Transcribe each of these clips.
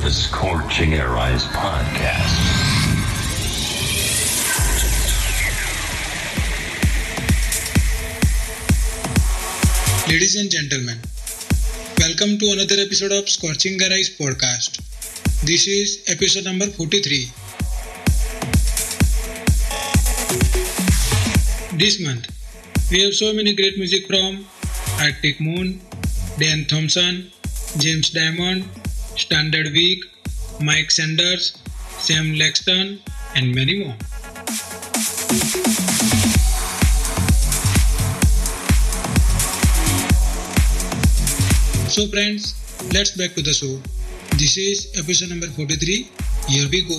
the Scorching Air Eyes podcast. Ladies and gentlemen, welcome to another episode of Scorching the Rise podcast. This is episode number 43. This month, we have so many great music from Arctic Moon, Dan Thompson, James Dymond, Standard Week, Mike Sanders, Sam Lexton, and many more. So friends, let's back to the show. This is episode number 43. Here we go.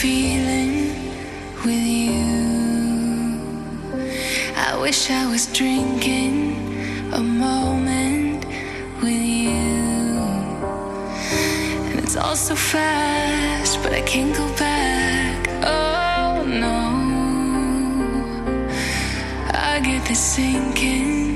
feeling with you. I wish I was drinking a moment with you. And it's all so fast, but I can't go back. Oh no, I get this sinking.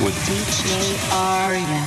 With DJ Arya.